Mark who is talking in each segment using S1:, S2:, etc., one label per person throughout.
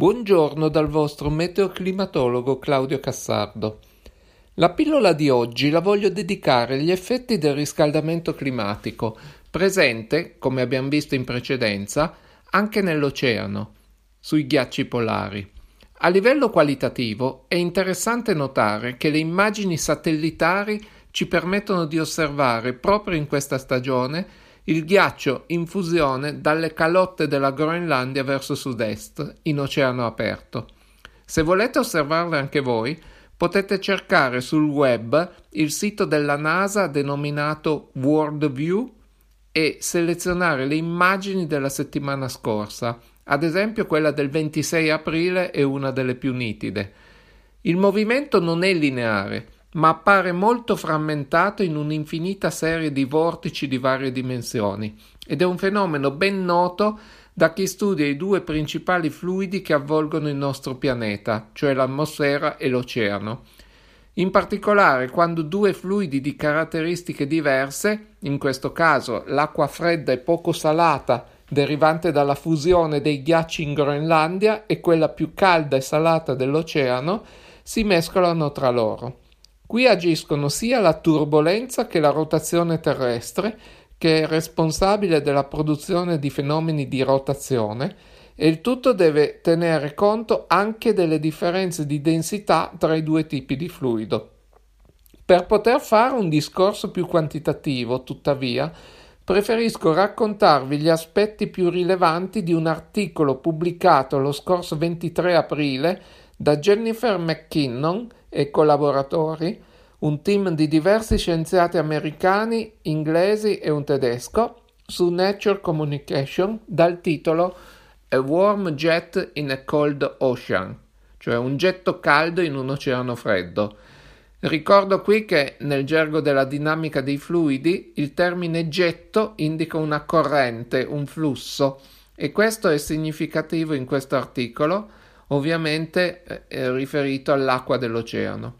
S1: Buongiorno dal vostro meteoclimatologo Claudio Cassardo. La pillola di oggi la voglio dedicare agli effetti del riscaldamento climatico, presente, come abbiamo visto in precedenza, anche nell'oceano, sui ghiacci polari. A livello qualitativo è interessante notare che le immagini satellitari ci permettono di osservare proprio in questa stagione il ghiaccio in fusione dalle calotte della Groenlandia verso sud-est, in oceano aperto. Se volete osservarle anche voi, potete cercare sul web il sito della NASA denominato World View e selezionare le immagini della settimana scorsa, ad esempio quella del 26 aprile è una delle più nitide. Il movimento non è lineare, ma appare molto frammentato in un'infinita serie di vortici di varie dimensioni ed è un fenomeno ben noto da chi studia i due principali fluidi che avvolgono il nostro pianeta, cioè l'atmosfera e l'oceano. In particolare, quando due fluidi di caratteristiche diverse, in questo caso l'acqua fredda e poco salata derivante dalla fusione dei ghiacci in Groenlandia e quella più calda e salata dell'oceano, si mescolano tra loro. Qui agiscono sia la turbolenza che la rotazione terrestre, che è responsabile della produzione di fenomeni di rotazione, e il tutto deve tenere conto anche delle differenze di densità tra i due tipi di fluido. Per poter fare un discorso più quantitativo, tuttavia, preferisco raccontarvi gli aspetti più rilevanti di un articolo pubblicato lo scorso 23 aprile da Jennifer McKinnon e collaboratori, un team di diversi scienziati americani, inglesi e un tedesco, su Nature Communication dal titolo A Warm Jet in a Cold Ocean, cioè un getto caldo in un oceano freddo. Ricordo qui che nel gergo della dinamica dei fluidi il termine getto indica una corrente, un flusso, e questo è significativo in questo articolo ovviamente eh, riferito all'acqua dell'oceano.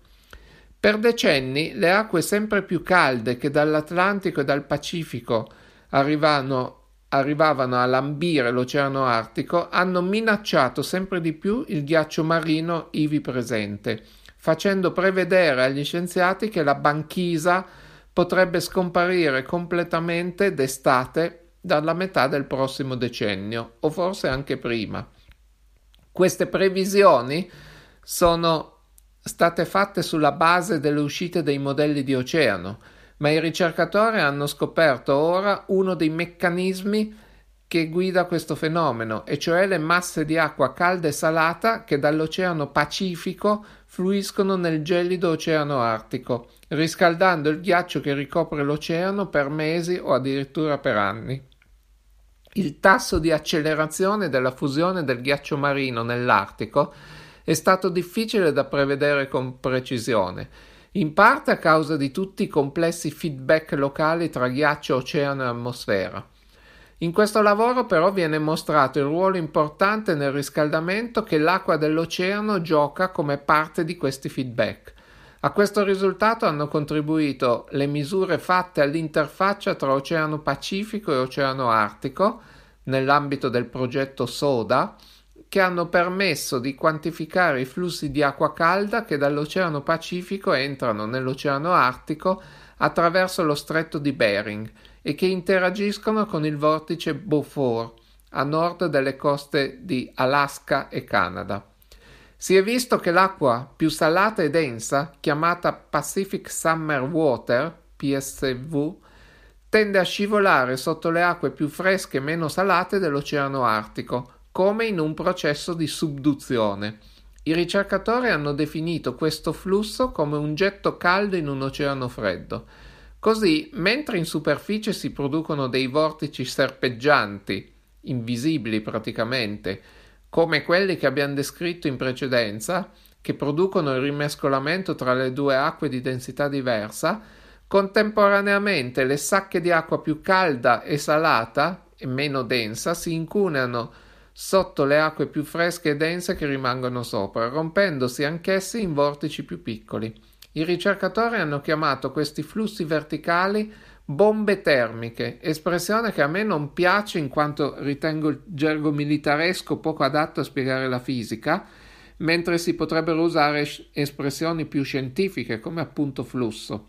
S1: Per decenni le acque sempre più calde che dall'Atlantico e dal Pacifico arrivano, arrivavano a lambire l'Oceano Artico hanno minacciato sempre di più il ghiaccio marino ivi presente, facendo prevedere agli scienziati che la banchisa potrebbe scomparire completamente d'estate dalla metà del prossimo decennio, o forse anche prima. Queste previsioni sono state fatte sulla base delle uscite dei modelli di oceano, ma i ricercatori hanno scoperto ora uno dei meccanismi che guida questo fenomeno, e cioè le masse di acqua calda e salata che dall'Oceano Pacifico fluiscono nel gelido Oceano Artico, riscaldando il ghiaccio che ricopre l'oceano per mesi o addirittura per anni. Il tasso di accelerazione della fusione del ghiaccio marino nell'Artico è stato difficile da prevedere con precisione, in parte a causa di tutti i complessi feedback locali tra ghiaccio, oceano e atmosfera. In questo lavoro però viene mostrato il ruolo importante nel riscaldamento che l'acqua dell'oceano gioca come parte di questi feedback. A questo risultato hanno contribuito le misure fatte all'interfaccia tra Oceano Pacifico e Oceano Artico nell'ambito del progetto SODA che hanno permesso di quantificare i flussi di acqua calda che dall'Oceano Pacifico entrano nell'Oceano Artico attraverso lo stretto di Bering e che interagiscono con il vortice Beaufort a nord delle coste di Alaska e Canada. Si è visto che l'acqua più salata e densa, chiamata Pacific Summer Water, PSV, tende a scivolare sotto le acque più fresche e meno salate dell'Oceano Artico, come in un processo di subduzione. I ricercatori hanno definito questo flusso come un getto caldo in un oceano freddo. Così, mentre in superficie si producono dei vortici serpeggianti, invisibili praticamente, come quelli che abbiamo descritto in precedenza, che producono il rimescolamento tra le due acque di densità diversa, contemporaneamente le sacche di acqua più calda e salata e meno densa si incuneano sotto le acque più fresche e dense che rimangono sopra, rompendosi anch'essi in vortici più piccoli. I ricercatori hanno chiamato questi flussi verticali bombe termiche, espressione che a me non piace in quanto ritengo il gergo militaresco poco adatto a spiegare la fisica, mentre si potrebbero usare espressioni più scientifiche come appunto flusso.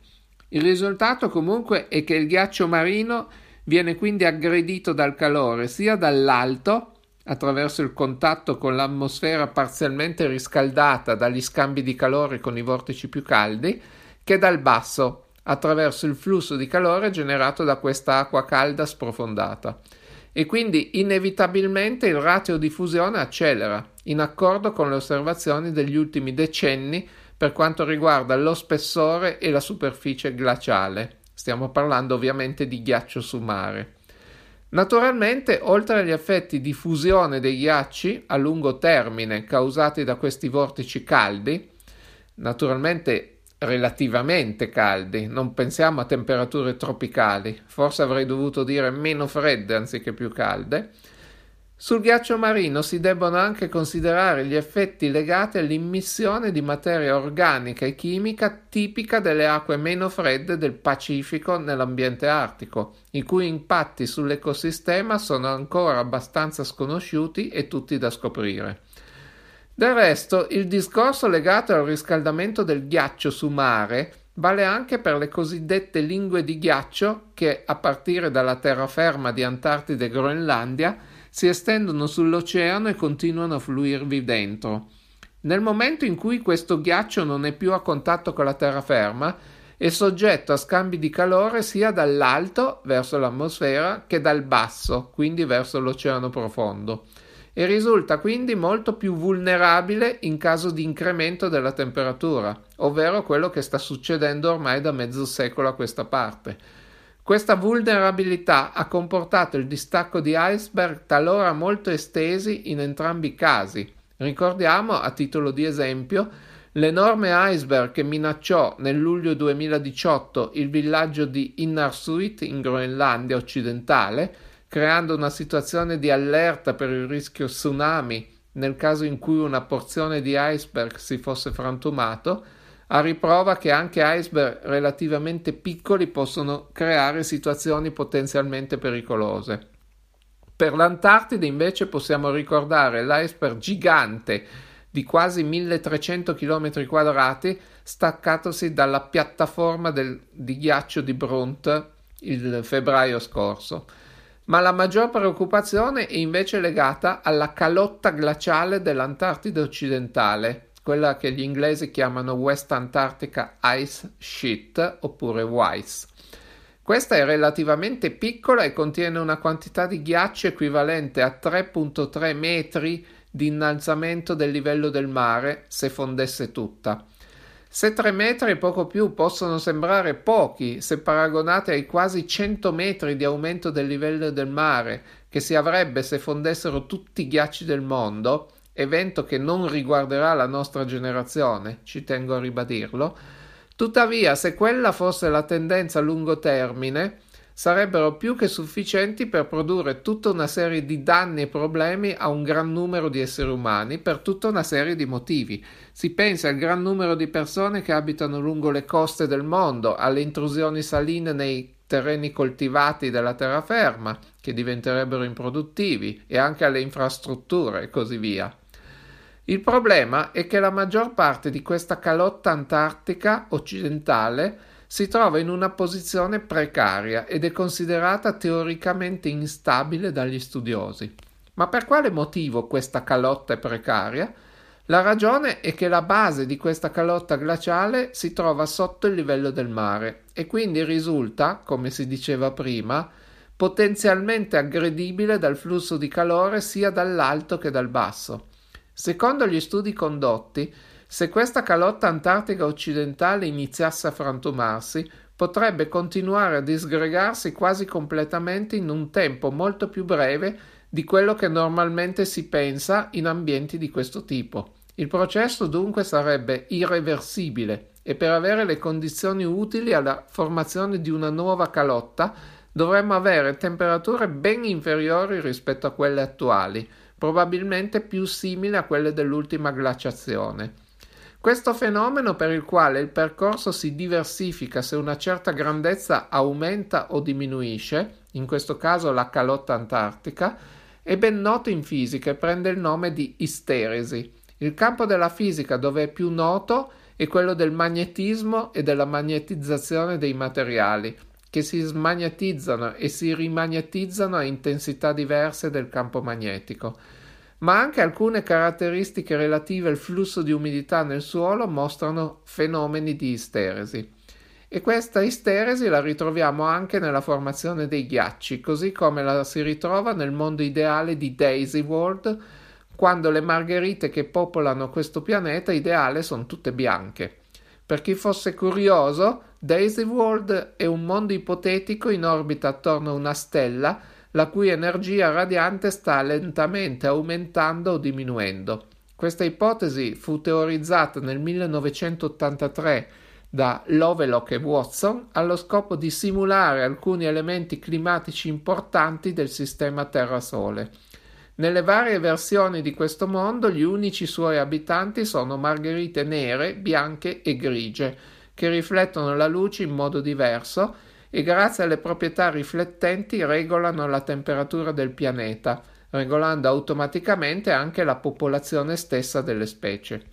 S1: Il risultato comunque è che il ghiaccio marino viene quindi aggredito dal calore sia dall'alto, attraverso il contatto con l'atmosfera parzialmente riscaldata dagli scambi di calore con i vortici più caldi, che dal basso, attraverso il flusso di calore generato da questa acqua calda sprofondata. E quindi inevitabilmente il ratio di fusione accelera, in accordo con le osservazioni degli ultimi decenni per quanto riguarda lo spessore e la superficie glaciale. Stiamo parlando ovviamente di ghiaccio su mare. Naturalmente, oltre agli effetti di fusione dei ghiacci a lungo termine causati da questi vortici caldi, naturalmente relativamente caldi, non pensiamo a temperature tropicali, forse avrei dovuto dire meno fredde anziché più calde. Sul ghiaccio marino si debbono anche considerare gli effetti legati all'immissione di materia organica e chimica tipica delle acque meno fredde del Pacifico nell'ambiente artico, i cui impatti sull'ecosistema sono ancora abbastanza sconosciuti e tutti da scoprire. Del resto, il discorso legato al riscaldamento del ghiaccio su mare vale anche per le cosiddette lingue di ghiaccio che, a partire dalla terraferma di Antartide e Groenlandia, si estendono sull'oceano e continuano a fluirvi dentro. Nel momento in cui questo ghiaccio non è più a contatto con la terraferma, è soggetto a scambi di calore sia dall'alto verso l'atmosfera che dal basso, quindi verso l'oceano profondo e risulta quindi molto più vulnerabile in caso di incremento della temperatura, ovvero quello che sta succedendo ormai da mezzo secolo a questa parte. Questa vulnerabilità ha comportato il distacco di iceberg talora molto estesi in entrambi i casi. Ricordiamo, a titolo di esempio, l'enorme iceberg che minacciò nel luglio 2018 il villaggio di Innarsuit in Groenlandia occidentale, creando una situazione di allerta per il rischio tsunami nel caso in cui una porzione di iceberg si fosse frantumato, a riprova che anche iceberg relativamente piccoli possono creare situazioni potenzialmente pericolose. Per l'Antartide invece possiamo ricordare l'iceberg gigante di quasi 1300 km quadrati staccatosi dalla piattaforma del, di ghiaccio di Brunt il febbraio scorso ma la maggior preoccupazione è invece legata alla calotta glaciale dell'Antartide occidentale, quella che gli inglesi chiamano West Antarctica Ice Sheet oppure WICE. Questa è relativamente piccola e contiene una quantità di ghiaccio equivalente a 3.3 metri di innalzamento del livello del mare se fondesse tutta. Se tre metri e poco più possono sembrare pochi se paragonati ai quasi 100 metri di aumento del livello del mare che si avrebbe se fondessero tutti i ghiacci del mondo, evento che non riguarderà la nostra generazione, ci tengo a ribadirlo, tuttavia se quella fosse la tendenza a lungo termine, sarebbero più che sufficienti per produrre tutta una serie di danni e problemi a un gran numero di esseri umani per tutta una serie di motivi. Si pensa al gran numero di persone che abitano lungo le coste del mondo, alle intrusioni saline nei terreni coltivati della terraferma, che diventerebbero improduttivi, e anche alle infrastrutture e così via. Il problema è che la maggior parte di questa calotta antartica occidentale si trova in una posizione precaria ed è considerata teoricamente instabile dagli studiosi. Ma per quale motivo questa calotta è precaria? La ragione è che la base di questa calotta glaciale si trova sotto il livello del mare e quindi risulta, come si diceva prima, potenzialmente aggredibile dal flusso di calore sia dall'alto che dal basso. Secondo gli studi condotti, se questa calotta antartica occidentale iniziasse a frantumarsi, potrebbe continuare a disgregarsi quasi completamente in un tempo molto più breve di quello che normalmente si pensa in ambienti di questo tipo. Il processo dunque sarebbe irreversibile e per avere le condizioni utili alla formazione di una nuova calotta dovremmo avere temperature ben inferiori rispetto a quelle attuali, probabilmente più simili a quelle dell'ultima glaciazione. Questo fenomeno per il quale il percorso si diversifica se una certa grandezza aumenta o diminuisce, in questo caso la calotta antartica, è ben noto in fisica e prende il nome di isteresi. Il campo della fisica dove è più noto è quello del magnetismo e della magnetizzazione dei materiali, che si smagnetizzano e si rimagnetizzano a intensità diverse del campo magnetico ma anche alcune caratteristiche relative al flusso di umidità nel suolo mostrano fenomeni di isteresi. E questa isteresi la ritroviamo anche nella formazione dei ghiacci, così come la si ritrova nel mondo ideale di Daisy World, quando le margherite che popolano questo pianeta ideale sono tutte bianche. Per chi fosse curioso, Daisy World è un mondo ipotetico in orbita attorno a una stella la cui energia radiante sta lentamente aumentando o diminuendo. Questa ipotesi fu teorizzata nel 1983 da Lovelock e Watson allo scopo di simulare alcuni elementi climatici importanti del sistema Terra-Sole. Nelle varie versioni di questo mondo gli unici suoi abitanti sono margherite nere, bianche e grigie, che riflettono la luce in modo diverso e grazie alle proprietà riflettenti regolano la temperatura del pianeta, regolando automaticamente anche la popolazione stessa delle specie.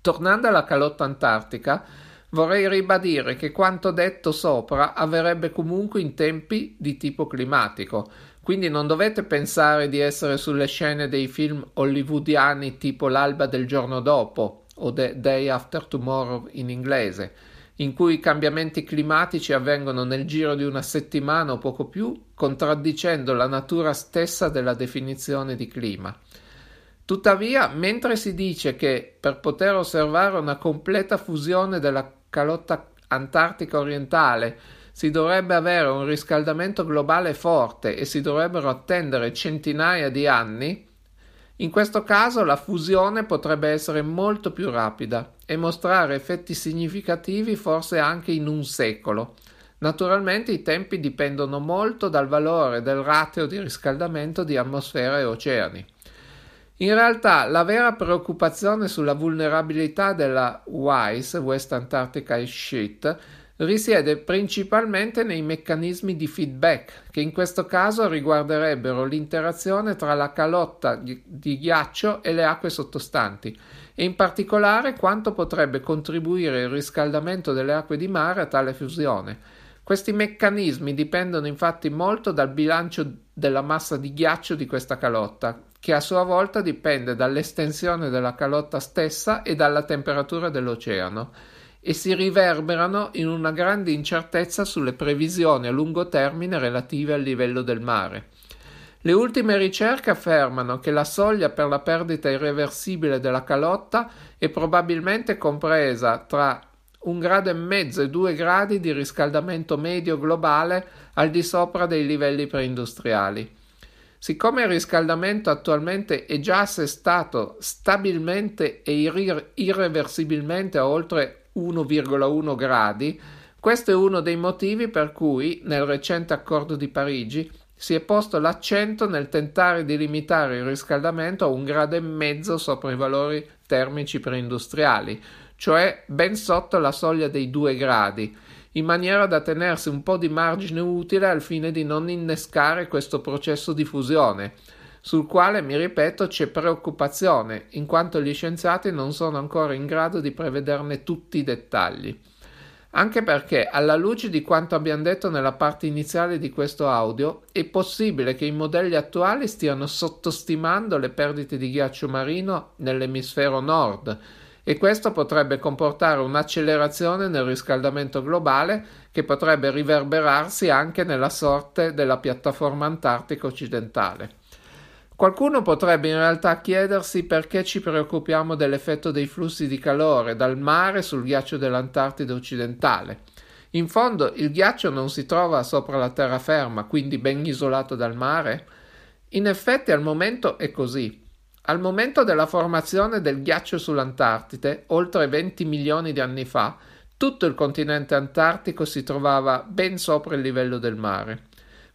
S1: Tornando alla calotta antartica, vorrei ribadire che quanto detto sopra avverrebbe comunque in tempi di tipo climatico, quindi non dovete pensare di essere sulle scene dei film hollywoodiani tipo L'alba del giorno dopo o The Day After Tomorrow in inglese in cui i cambiamenti climatici avvengono nel giro di una settimana o poco più, contraddicendo la natura stessa della definizione di clima. Tuttavia, mentre si dice che per poter osservare una completa fusione della calotta antartica orientale si dovrebbe avere un riscaldamento globale forte e si dovrebbero attendere centinaia di anni, in questo caso la fusione potrebbe essere molto più rapida e mostrare effetti significativi forse anche in un secolo. Naturalmente i tempi dipendono molto dal valore del ratio di riscaldamento di atmosfera e oceani. In realtà la vera preoccupazione sulla vulnerabilità della WISE, West Antarctica Ice Sheet, risiede principalmente nei meccanismi di feedback, che in questo caso riguarderebbero l'interazione tra la calotta di ghiaccio e le acque sottostanti, e in particolare quanto potrebbe contribuire il riscaldamento delle acque di mare a tale fusione. Questi meccanismi dipendono infatti molto dal bilancio della massa di ghiaccio di questa calotta, che a sua volta dipende dall'estensione della calotta stessa e dalla temperatura dell'oceano e si riverberano in una grande incertezza sulle previsioni a lungo termine relative al livello del mare. Le ultime ricerche affermano che la soglia per la perdita irreversibile della calotta è probabilmente compresa tra un grado e mezzo e due gradi di riscaldamento medio globale al di sopra dei livelli preindustriali. Siccome il riscaldamento attualmente è già assestato stabilmente e irre- irreversibilmente a oltre 1,1 gradi, questo è uno dei motivi per cui nel recente accordo di Parigi si è posto l'accento nel tentare di limitare il riscaldamento a un grado e mezzo sopra i valori termici preindustriali, cioè ben sotto la soglia dei 2 gradi, in maniera da tenersi un po' di margine utile al fine di non innescare questo processo di fusione, sul quale, mi ripeto, c'è preoccupazione, in quanto gli scienziati non sono ancora in grado di prevederne tutti i dettagli. Anche perché, alla luce di quanto abbiamo detto nella parte iniziale di questo audio, è possibile che i modelli attuali stiano sottostimando le perdite di ghiaccio marino nell'emisfero nord, e questo potrebbe comportare un'accelerazione nel riscaldamento globale che potrebbe riverberarsi anche nella sorte della piattaforma antartica occidentale. Qualcuno potrebbe in realtà chiedersi perché ci preoccupiamo dell'effetto dei flussi di calore dal mare sul ghiaccio dell'Antartide occidentale. In fondo il ghiaccio non si trova sopra la terraferma, quindi ben isolato dal mare? In effetti al momento è così. Al momento della formazione del ghiaccio sull'Antartide, oltre 20 milioni di anni fa, tutto il continente antartico si trovava ben sopra il livello del mare.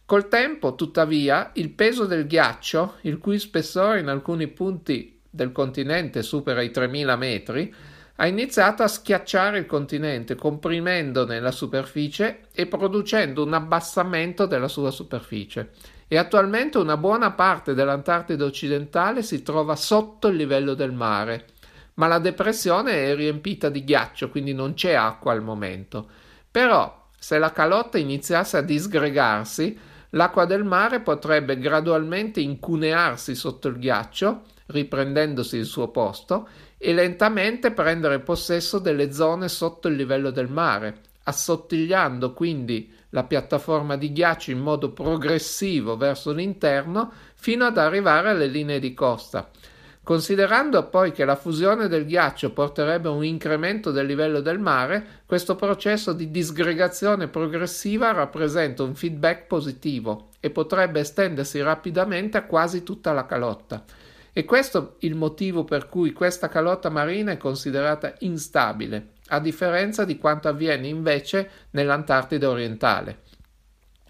S1: Col tempo, tuttavia, il peso del ghiaccio, il cui spessore in alcuni punti del continente supera i 3000 metri, ha iniziato a schiacciare il continente, comprimendone la superficie e producendo un abbassamento della sua superficie. E attualmente una buona parte dell'Antartide occidentale si trova sotto il livello del mare, ma la depressione è riempita di ghiaccio, quindi non c'è acqua al momento. Però, se la calotta iniziasse a disgregarsi, l'acqua del mare potrebbe gradualmente incunearsi sotto il ghiaccio, riprendendosi il suo posto, e lentamente prendere possesso delle zone sotto il livello del mare, assottigliando quindi la piattaforma di ghiaccio in modo progressivo verso l'interno fino ad arrivare alle linee di costa. Considerando poi che la fusione del ghiaccio porterebbe a un incremento del livello del mare, questo processo di disgregazione progressiva rappresenta un feedback positivo e potrebbe estendersi rapidamente a quasi tutta la calotta. E questo è il motivo per cui questa calotta marina è considerata instabile, a differenza di quanto avviene invece nell'Antartide orientale.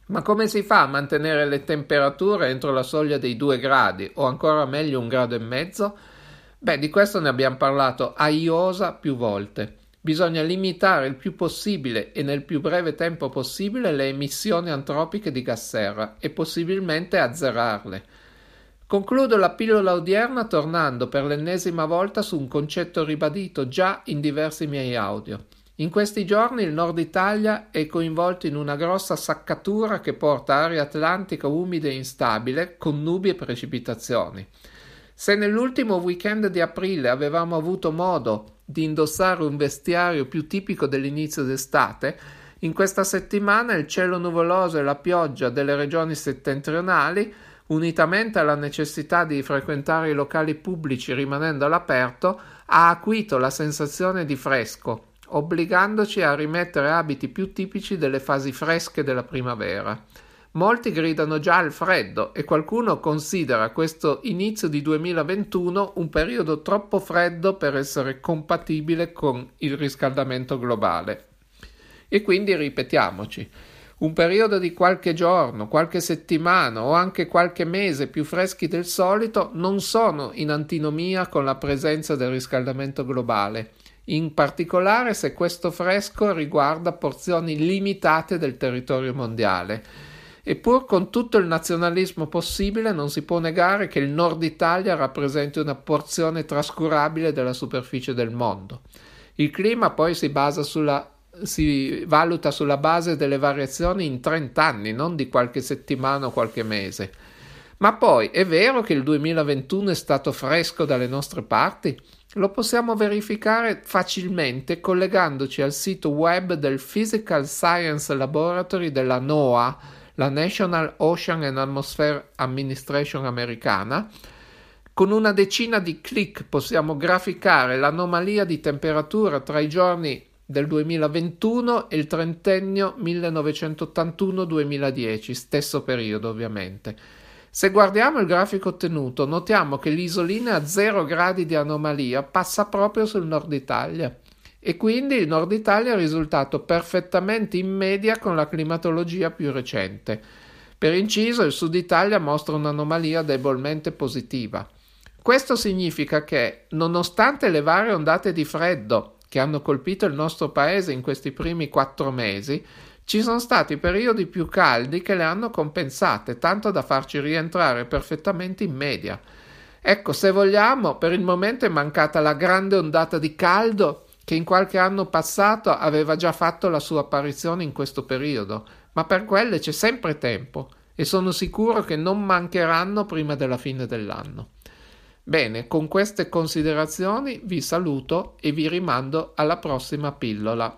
S1: Ma come si fa a mantenere le temperature entro la soglia dei 2 gradi o ancora meglio un grado e mezzo? Beh, di questo ne abbiamo parlato a IOSA più volte. Bisogna limitare il più possibile e nel più breve tempo possibile le emissioni antropiche di gas serra e possibilmente azzerarle. Concludo la pillola odierna tornando per l'ennesima volta su un concetto ribadito già in diversi miei audio. In questi giorni il nord Italia è coinvolto in una grossa saccatura che porta aria atlantica umida e instabile, con nubi e precipitazioni. Se nell'ultimo weekend di aprile avevamo avuto modo di indossare un vestiario più tipico dell'inizio d'estate, in questa settimana il cielo nuvoloso e la pioggia delle regioni settentrionali, unitamente alla necessità di frequentare i locali pubblici rimanendo all'aperto, ha acuito la sensazione di fresco obbligandoci a rimettere abiti più tipici delle fasi fresche della primavera. Molti gridano già al freddo e qualcuno considera questo inizio di 2021 un periodo troppo freddo per essere compatibile con il riscaldamento globale. E quindi ripetiamoci, un periodo di qualche giorno, qualche settimana o anche qualche mese più freschi del solito non sono in antinomia con la presenza del riscaldamento globale in particolare se questo fresco riguarda porzioni limitate del territorio mondiale. Eppur con tutto il nazionalismo possibile non si può negare che il nord Italia rappresenti una porzione trascurabile della superficie del mondo. Il clima poi si sulla si valuta sulla base delle variazioni in 30 anni, non di qualche settimana o qualche mese. Ma poi è vero che il 2021 è stato fresco dalle nostre parti? Lo possiamo verificare facilmente collegandoci al sito web del Physical Science Laboratory della NOAA, la National Ocean and Atmosphere Administration americana. Con una decina di clic possiamo graficare l'anomalia di temperatura tra i giorni del 2021 e il trentennio 1981-2010, stesso periodo ovviamente. Se guardiamo il grafico ottenuto, notiamo che l'isolina a 0 gradi di anomalia passa proprio sul nord Italia e quindi il nord Italia è risultato perfettamente in media con la climatologia più recente. Per inciso, il sud Italia mostra un'anomalia debolmente positiva. Questo significa che, nonostante le varie ondate di freddo che hanno colpito il nostro paese in questi primi quattro mesi, ci sono stati periodi più caldi che le hanno compensate, tanto da farci rientrare perfettamente in media. Ecco, se vogliamo, per il momento è mancata la grande ondata di caldo che in qualche anno passato aveva già fatto la sua apparizione in questo periodo, ma per quelle c'è sempre tempo e sono sicuro che non mancheranno prima della fine dell'anno. Bene, con queste considerazioni vi saluto e vi rimando alla prossima pillola.